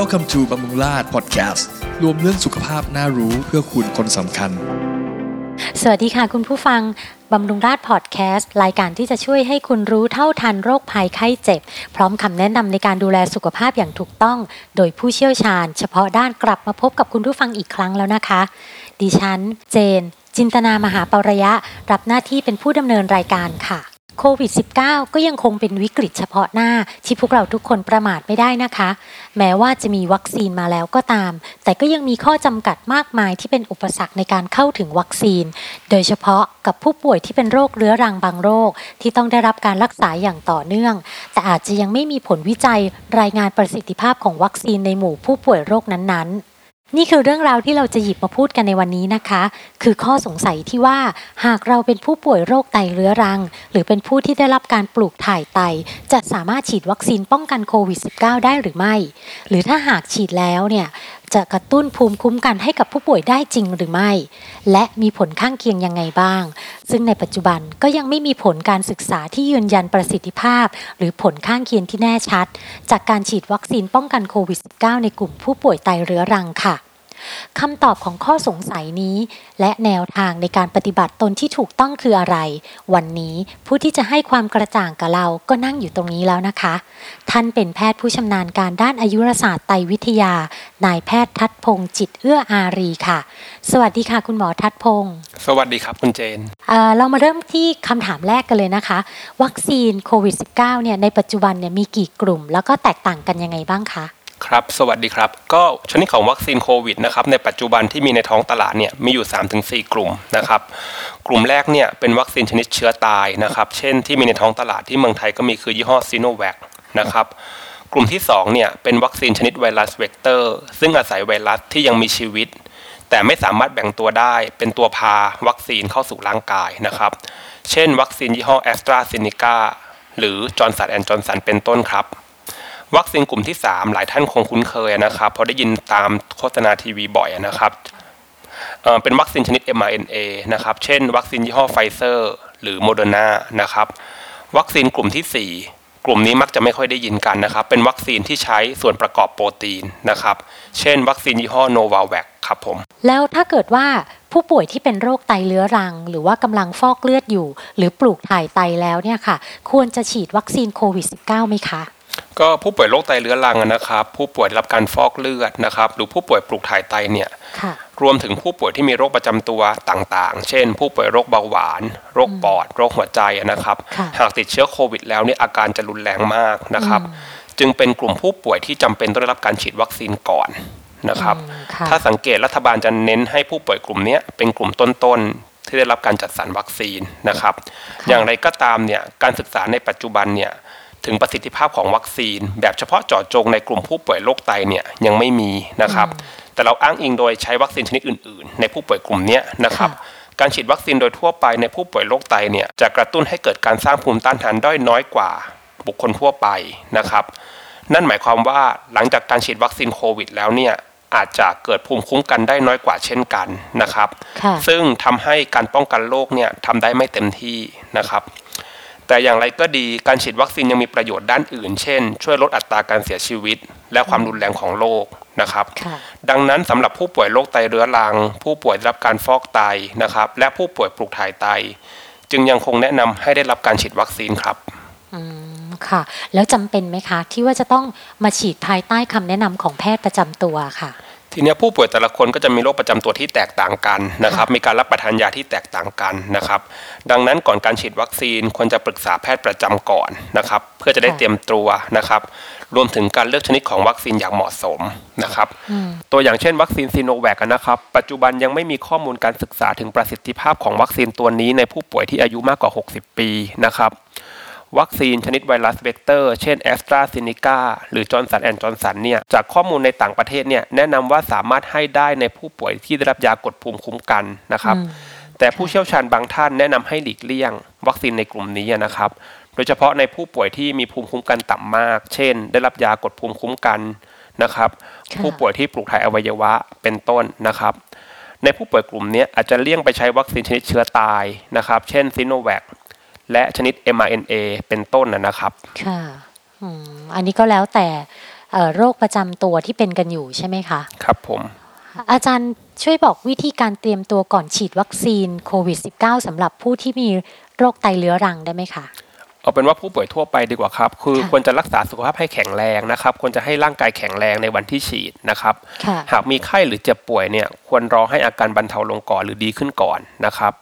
Welcome to บำรุงราช Podcast รวมเรื่องสุขภาพน่ารู้เพื่อคุณคนสำคัญ สวัสดีค่ะคุณผู้ฟังบำรุงราชพอดแคสต์รายการที่จะช่วยให้คุณรู้เท่าทันโรคภัยไข้เจ็บ พร้อมคำแนะนำในการดูแลสุขภาพอย่างถูกต้อง โดยผู้เชี่ยวชาญ เฉพาะด้านกลับมาพบกับคุณผู้ฟังอีกครั้งแล้วนะคะ ดิฉัน เจน จินตนามหาปรยะ รับหน้าที่เป็นผู้ดำเนินรายการค่ะ โควิด -19 ก็ยังคงเป็นวิกฤตเฉพาะหน้า ที่พวกเราทุกคนประมาทไม่ได้นะคะ แม้ว่าจะมีวัคซีนมาแล้วก็ตาม แต่ก็ยังมีข้อจำกัดมากมายที่เป็นอุปสรรคในการเข้าถึงวัคซีน โดยเฉพาะกับผู้ป่วยที่เป็นโรคเรื้อรังบางโรค ที่ต้องได้รับการรักษาอย่างต่อเนื่อง แต่อาจจะยังไม่มีผลวิจัยรายงานประสิทธิภาพของวัคซีนในหมู่ผู้ป่วยโรคนั้นๆ นี่คือเรื่องราวที่เราจะหยิบมาพูดกันในวันนี้นะคะ คือข้อสงสัยที่ว่าหากเราเป็นผู้ป่วยโรคไตเรื้อรัง หรือเป็นผู้ที่ได้รับการปลูกถ่ายไต จะสามารถฉีดวัคซีนป้องกันโควิด -19 ได้หรือไม่ หรือถ้าหากฉีดแล้วเนี่ย จะกระตุ้นภูมิคุ้มกันให้กับผู้ป่วยได้จริงหรือไม่ และมีผลข้างเคียงยังไงบ้าง ซึ่งในปัจจุบันก็ยังไม่มีผลการศึกษาที่ยืนยันประสิทธิภาพ หรือผลข้างเคียงที่แน่ชัด จากการฉีดวัคซีนป้องกันโควิด -19 ในกลุ่มผู้ป่วยไตเรื้อรังค่ะ คำตอบของข้อสงสัยนี้ และแนวทางในการปฏิบัติตนที่ถูกต้องคืออะไร วันนี้ผู้ที่จะให้ความกระจ่างกับเราก็นั่งอยู่ตรงนี้แล้วนะคะ ท่านเป็นแพทย์ผู้ชำนาญการด้านอายุรศาสตร์ไตวิทยา นายแพทย์ทัดพงศ์จิตเอื้ออารีค่ะ สวัสดีค่ะ คุณหมอทัดพงศ์สวัสดีครับคุณเจนเอ่อเรามาเริ่มที่คำถามแรกกันเลยนะคะ วัคซีนโควิด -19 เนี่ยในปัจจุบันเนี่ยมีกี่กลุ่ม แล้วก็แตกต่างกันยังไงบ้างคะ ครับ สวัสดีครับ ก็ชนิดของวัคซีนโควิดนะครับในปัจจุบันที่มีในท้องตลาดเนี่ยมีอยู่ 3-4 กลุ่มนะครับ กลุ่มแรกเนี่ยเป็นวัคซีนชนิดเชื้อตายนะครับ เช่นที่มีในท้องตลาดที่เมืองไทยก็มีคือยี่ห้อซีโนแวคนะครับ กลุ่มที่2เนี่ยเป็นวัคซีนชนิดไวรัสเวกเตอร์ ซึ่งอาศัยไวรัสที่ยังมีชีวิต แต่ไม่สามารถแบ่งตัวได้ เป็นตัวพาวัคซีนเข้าสู่ร่างกายนะครับ เช่น วัคซีนยี่ห้อแอสตราเซเนกาหรือจอห์นสันแอนด์จอห์นสันเป็นต้นครับ วัคซีนกลุ่มที่ 3 หลายท่านคงคุ้นเคยนะครับเพราะได้ยินตามโฆษณาทีวีบ่อยนะครับเป็นวัคซีนชนิด mRNA นะครับ เช่น วัคซีนยี่ห้อไฟเซอร์ หรือโมเดอร์นานะครับ วัคซีนกลุ่มที่ 4 กลุ่มนี้มักจะไม่ค่อยได้ยินกันนะครับ เป็นวัคซีนที่ใช้ส่วนประกอบโปรตีนนะครับ เช่น วัคซีนยี่ห้อโนวาแวคครับผม แล้วถ้าเกิดว่าผู้ป่วยที่เป็นโรคไตเรื้อรัง หรือว่ากำลังฟอกเลือดอยู่ หรือปลูกถ่ายไตแล้วเนี่ยค่ะ ควรจะฉีดวัคซีนโควิด -19 ไหมคะ ก็ผู้ป่วยโรคไตเรื้อรังนะครับ ผู้ป่วยได้รับการฟอกเลือดนะครับหรือผู้ป่วยปลูกถ่ายไตเนี่ยค่ะรวมถึงผู้ป่วยที่มีโรคประจำตัวต่างๆ เช่น ผู้ป่วยโรคเบาหวาน โรคปอด โรคหัวใจนะครับค่ะหากติดเชื้อโควิด แล้วเนี่ยอาการจะรุนแรงมากนะครับ จึงเป็นกลุ่มผู้ป่วยที่จำเป็นต้องได้รับการฉีดวัคซีนก่อนนะครับอืมค่ะถ้าสังเกตรัฐบาลจะเน้นให้ผู้ป่วยกลุ่มเนี้ยเป็นกลุ่มต้นๆที่ได้รับการจัดสรรวัคซีนนะครับ อย่างไรก็ตามเนี่ยการศึกษาในปัจจุบันเนี่ย ถึงประสิทธิภาพของวัคซีน แบบเฉพาะเจาะจงในกลุ่มผู้ป่วยโรคไตเนี่ยยังไม่มีนะครับ แต่เราอ้างอิงโดยใช้วัคซีนชนิดอื่น ๆ ในผู้ป่วยกลุ่มเนี้ยนะครับการฉีดวัคซีนโดยทั่วไปในผู้ป่วยโรคไตเนี่ยจะกระตุ้นให้เกิดการสร้างภูมิต้านทานด้อยน้อยกว่าบุคคลทั่วไปนะครับ นั่นหมายความว่าหลังจากการฉีดวัคซีนโควิด แล้วเนี่ยอาจจะเกิดภูมิคุ้มกันได้น้อยกว่าเช่นกันนะครับค่ะซึ่งทำให้การป้องกันโรคเนี่ยทำได้ไม่เต็มที่นะครับ แต่อย่างไรก็ดีการฉีดวัคซีนยังมีประโยชน์ด้านอื่น เช่น ช่วยลดอัตราการเสียชีวิต และความรุนแรงของโรคนะครับค่ะดังนั้นสำหรับผู้ป่วยโรคไตเรื้อรัง ผู้ป่วยได้รับการฟอกไตนะครับ และผู้ป่วยปลูกถ่ายไต จึงยังคงแนะนำให้ได้รับการฉีดวัคซีนครับอืมค่ะ แล้วจำเป็นไหมคะ ที่ว่าจะต้องมาฉีดภายใต้คำแนะนำของแพทย์ประจำตัวค่ะ ทีเนี้ยผู้ป่วยแต่ละคนก็จะมีโรคประจำตัวที่แตกต่างกันนะครับ มีการรับประทานยาที่แตกต่างกันนะครับ ดังนั้นก่อนการฉีดวัคซีนควรจะปรึกษาแพทย์ประจำก่อนนะครับ เพื่อจะได้ค่ะเตรียมตัวนะครับ รวมถึงการเลือกชนิดของวัคซีนอย่างเหมาะสมนะครับอืมตัวอย่างเช่น วัคซีนซีโนแวคนะครับ ปัจจุบันยังไม่มีข้อมูลการศึกษาถึงประสิทธิภาพของวัคซีนตัวนี้ในผู้ป่วยที่อายุมากกว่า 60 ปีนะครับ วัคซีนชนิดไวรัสเวกเตอร์ เช่นแอสตราเซเนกาหรือจอห์นสันแอนด์จอห์นสันเนี่ยจากข้อมูลในต่างประเทศเนี่ยแนะนำว่าสามารถให้ได้ในผู้ป่วยที่ได้รับยากดภูมิคุ้มกันนะครับอืมแต่ผู้เชี่ยวชาญบางท่านแนะนำให้หลีกเลี่ยง วัคซีนในกลุ่มนี้นะครับ โดยเฉพาะในผู้ป่วยที่มีภูมิคุ้มกันต่ำมาก เช่น ได้รับยากดภูมิคุ้มกันนะครับค่ะผู้ป่วยที่ปลูกถ่ายอวัยวะเป็นต้นนะครับ ในผู้ป่วยกลุ่มเนี้ยอาจจะเลี่ยงไปใช้วัคซีนชนิดเชื้อตายนะครับ เช่นซิโนแวค และชนิด mRNA เป็นต้นนะนะครับ ค่ะอืมอันนี้ก็แล้วแต่เอ่อโรคประจำตัวที่เป็นกันอยู่ใช่ไหมคะ ครับผม อาจารย์ช่วยบอกวิธีการเตรียมตัวก่อนฉีดวัคซีนโควิด -19 สำหรับผู้ที่มีโรคไตเรื้อรังได้ไหมคะเอาเป็นว่าผู้ป่วยทั่วไปดีกว่าครับ คือค่ะควรจะรักษาสุขภาพให้แข็งแรงนะครับ ควรจะให้ร่างกายแข็งแรงในวันที่ฉีดนะครับค่ะหากมีไข้หรือเจ็บป่วยเนี่ย ควรรอให้อาการบรรเทาลงก่อนหรือดีขึ้นก่อนนะครับ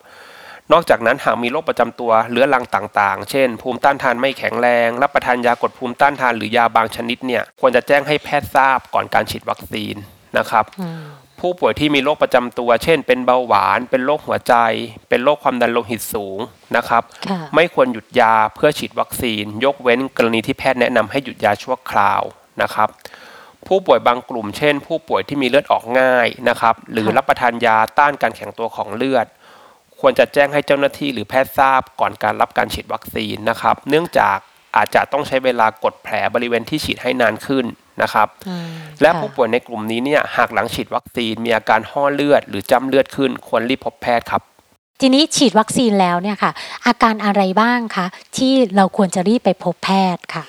นอกจากนั้นหากมีโรคประจำตัวเรื้อรังต่างๆ เช่น ภูมิต้านทานไม่แข็งแรง รับประทานยากดภูมิต้านทานหรือยาบางชนิดเนี่ยควรจะแจ้งให้แพทย์ทราบก่อนการฉีดวัคซีนนะครับอืมผู้ป่วยที่มีโรคประจำตัว เช่น เป็นเบาหวาน เป็นโรคหัวใจ เป็นโรคความดันโลหิตสูงนะครับค่ะไม่ควรหยุดยาเพื่อฉีดวัคซีน ยกเว้นกรณีที่แพทย์แนะนำให้หยุดยาชั่วคราวนะครับ ผู้ป่วยบางกลุ่ม เช่น ผู้ป่วยที่มีเลือดออกง่ายนะครับ หรือค่ะรับประทานยาต้านการแข็งตัวของเลือด ควรจะแจ้งให้เจ้าหน้าที่หรือแพทย์ทราบก่อนการรับการฉีดวัคซีนนะครับ เนื่องจากอาจจะต้องใช้เวลากดแผลบริเวณที่ฉีดให้นานขึ้นนะครับอืมและค่ผู้ป่วยในกลุ่มนี้เนี่ยหากหลังฉีดวัคซีนมีอาการห่อเลือด หรือจ้ำเลือดขึ้น ควรรีบพบแพทย์ครับ ทีนี้ฉีดวัคซีนแล้วเนี่ยค่ะ อาการอะไรบ้างคะที่เราควรจะรีบไปพบแพทย์ค่ะ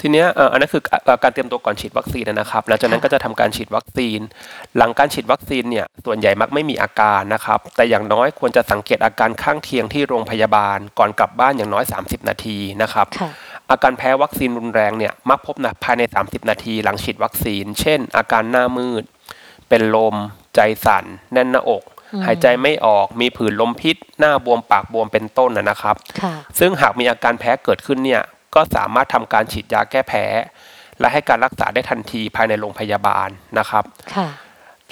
ทีเนี้ยเอ่ออันนั้นคือเอ่อการเตรียมตัวก่อนฉีดวัคซีนนะครับหลังจากนั้นค่ะก็จะทำการฉีดวัคซีน หลังการฉีดวัคซีนเนี่ยส่วนใหญ่มักไม่มีอาการนะครับ แต่อย่างน้อยควรจะสังเกตอาการข้างเคียงที่โรงพยาบาล ก่อนกลับบ้านอย่างน้อย 30 นาทีนะครับค่ะอาการแพ้วัคซีนรุนแรงเนี่ยมักพบนะภายใน 30 นาที หลังฉีดวัคซีน เช่น อาการหน้ามืด เป็นลม ใจสั่น แน่นหน้าอกอืมหายใจไม่ออกมีผื่นลมพิษ หน้าบวมปากบวมเป็นต้นนะนะครับค่ะซึ่งหากมีอาการแพ้เกิดขึ้นเนี่ย ก็สามารถทำการฉีดยาแก้แพ้ และให้การรักษาได้ทันทีภายในโรงพยาบาลนะครับค่ะ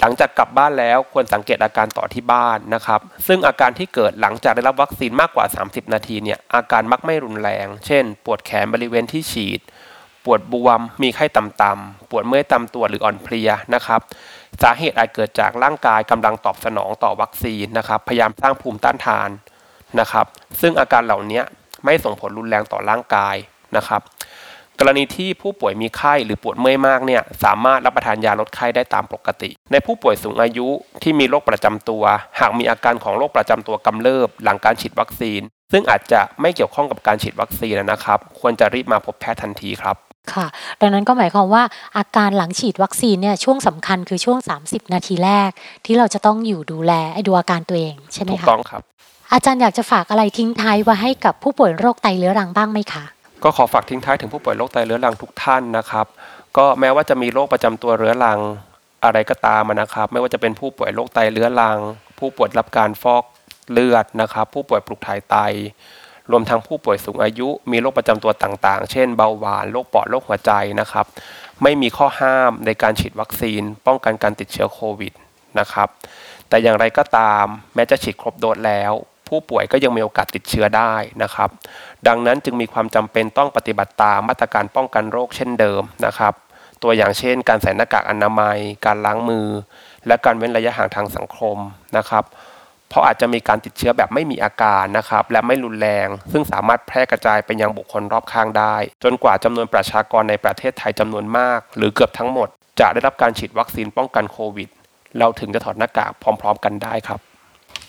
หลังจากกลับบ้านแล้วควรสังเกตอาการต่อที่บ้านนะครับ ซึ่งอาการที่เกิดหลังจากได้รับวัคซีนมากกว่า 30 นาทีเนี่ยอาการมักไม่รุนแรง เช่น ปวดแขนบริเวณที่ฉีด ปวดบวม มีไข้ต่ำๆปวดเมื่อยตามตัวหรืออ่อนเพลียนะครับสาเหตุอาจเกิดจากร่างกายกำลังตอบสนองต่อวัคซีนนะครับ พยายามสร้างภูมิต้านทานนะครับ ซึ่งอาการเหล่านี้ ไม่ส่งผลรุนแรงต่อร่างกายนะครับ กรณีที่ผู้ป่วยมีไข้หรือปวดเมื่อยมากเนี่ยสามารถรับประทานยาลดไข้ได้ตามปกติ ในผู้ป่วยสูงอายุที่มีโรคประจำตัว หากมีอาการของโรคประจำตัวกำเริบหลังการฉีดวัคซีน ซึ่งอาจจะไม่เกี่ยวข้องกับการฉีดวัคซีนนะครับ ควรจะรีบมาพบแพทย์ทันทีครับค่ะดังนั้นก็หมายความว่าอาการหลังฉีดวัคซีนเนี่ยช่วงสำคัญคือช่วง 30 นาทีแรก ที่เราจะต้องอยู่ดูแลไอ้ดูอาการตัวเองใช่ไหมถูกคะต้องครับ อาจารย์อยากจะฝากอะไรทิ้งท้ายไว้ให้กับผู้ป่วยโรคไตเรื้อรังบ้างไหมคะ ก็ขอฝากทิ้งท้ายถึงผู้ป่วยโรคไตเรื้อรังทุกท่านนะครับ ก็แม้ว่าจะมีโรคประจำตัวเรื้อรังอะไรก็ตามนะครับ ไม่ว่าจะเป็นผู้ป่วยโรคไตเรื้อรัง ผู้ป่วยรับการฟอกเลือดนะครับ ผู้ป่วยปลูกถ่ายไต รวมทั้งผู้ป่วยสูงอายุ มีโรคประจำตัวต่างๆ เช่นเบาหวานโรคปอดโรคหัวใจนะครับ ไม่มีข้อห้ามในการฉีดวัคซีน ป้องกันการติดเชื้อโควิดนะครับแต่อย่างไรก็ตาม แม้จะฉีดครบโดสแล้ว ผู้ป่วยก็ยังมีโอกาสติดเชื้อได้นะครับ ดังนั้นจึงมีความจำเป็นต้องปฏิบัติตามมาตรการป้องกันโรคเช่นเดิมนะครับ ตัวอย่างเช่น การใส่หน้ากากอนามัย การล้างมือ และการเว้นระยะห่างทางสังคมนะครับ เพราะอาจจะมีการติดเชื้อแบบไม่มีอาการนะครับ และไม่รุนแรง ซึ่งสามารถแพร่กระจายไปยังบุคคลรอบข้างได้ จนกว่าจำนวนประชากรในประเทศไทยจำนวนมาก หรือเกือบทั้งหมด จะได้รับการฉีดวัคซีนป้องกันโควิด เราถึงจะถอดหน้ากากพร้อม ๆ กันได้ครับ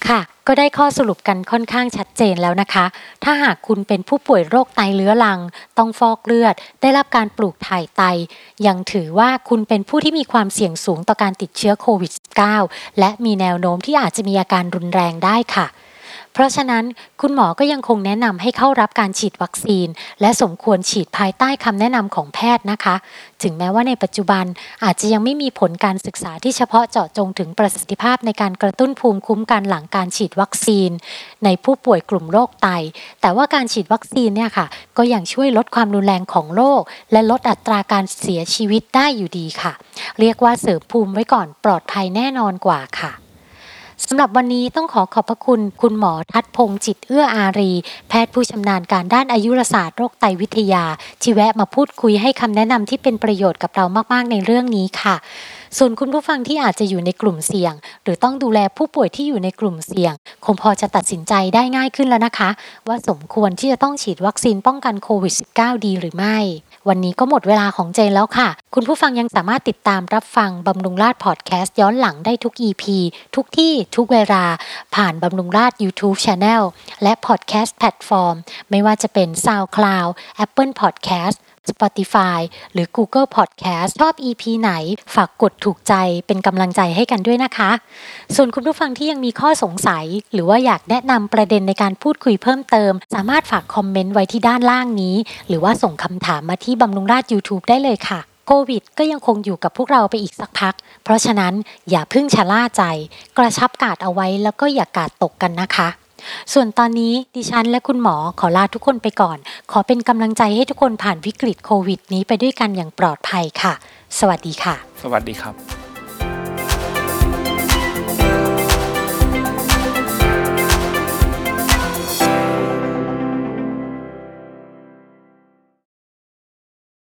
ค่ะ ก็ได้ข้อสรุปกันค่อนข้างชัดเจนแล้วนะคะ ถ้าหากคุณเป็นผู้ป่วยโรคไตเรื้อรัง ต้องฟอกเลือด ได้รับการปลูกถ่ายไต ยังถือว่าคุณเป็นผู้ที่มีความเสี่ยงสูงต่อการติดเชื้อโควิด -19 และมีแนวโน้มที่อาจจะมีอาการรุนแรงได้ค่ะ เพราะฉะนั้นคุณหมอก็ยังคงแนะนำให้เข้ารับการฉีดวัคซีน และสมควรฉีดภายใต้คำแนะนำของแพทย์นะคะ ถึงแม้ว่าในปัจจุบันอาจจะยังไม่มีผลการศึกษาที่เฉพาะเจาะจงถึงประสิทธิภาพในการกระตุ้นภูมิคุ้มกันหลังการฉีดวัคซีน ในผู้ป่วยกลุ่มโรคไต แต่ว่าการฉีดวัคซีนเนี่ยค่ะ ก็ยังช่วยลดความรุนแรงของโรคและลดอัตราการเสียชีวิตได้อยู่ดีค่ะ เรียกว่าเสริมภูมิไว้ก่อนปลอดภัยแน่นอนกว่าค่ะ สำหรับวันนี้ต้องขอขอบพระคุณ คุณหมอทัดพงศ์จิตเอื้ออารี แพทย์ผู้ชำนาญการด้านอายุรศาสตร์โรคไตวิทยา ที่แวะมาพูดคุยให้คำแนะนำที่เป็นประโยชน์กับเรามาก ๆ ในเรื่องนี้ค่ะ ส่วนคุณผู้ฟังที่อาจจะอยู่ในกลุ่มเสี่ยง หรือต้องดูแลผู้ป่วยที่อยู่ในกลุ่มเสี่ยง คงพอจะตัดสินใจได้ง่ายขึ้นแล้วนะคะ ว่าสมควรที่จะต้องฉีดวัคซีนป้องกันโควิด -19 ดีหรือไม่ วันนี้ก็หมดเวลาของเจนแล้วค่ะ คุณผู้ฟังยังสามารถติดตามรับฟังบำรุงราชพอดแคสต์ย้อนหลังได้ทุก EP ทุกที่ทุกเวลา ผ่านบำรุงราช YouTube Channel และ Podcast แพลตฟอร์ม ไม่ว่าจะเป็น SoundCloud Apple Podcast Spotify หรือ Google Podcast ชอบ EP ไหน ฝากกดถูกใจเป็นกำลังใจให้กันด้วยนะคะ ส่วนคุณผู้ฟังที่ยังมีข้อสงสัย หรือว่าอยากแนะนำประเด็นในการพูดคุยเพิ่มเติม สามารถฝากคอมเมนต์ไว้ที่ด้านล่างนี้ หรือว่าส่งคำถามมาที่บำรุงราช YouTube ได้เลยค่ะโควิดก็ยังคงอยู่กับพวกเราไปอีกสักพัก เพราะฉะนั้นอย่าเพิ่งชะล่าใจ กระชับกาดเอาไว้แล้วก็อย่ากาดตกกันนะคะ ส่วนตอนนี้ดิฉันและคุณหมอขอลาทุกคนไปก่อน ขอเป็นกำลังใจให้ทุกคนผ่านวิกฤตโควิด นี้ไปด้วยกันอย่างปลอดภัยค่ะ สวัสดีค่ะ สวัสดีครับ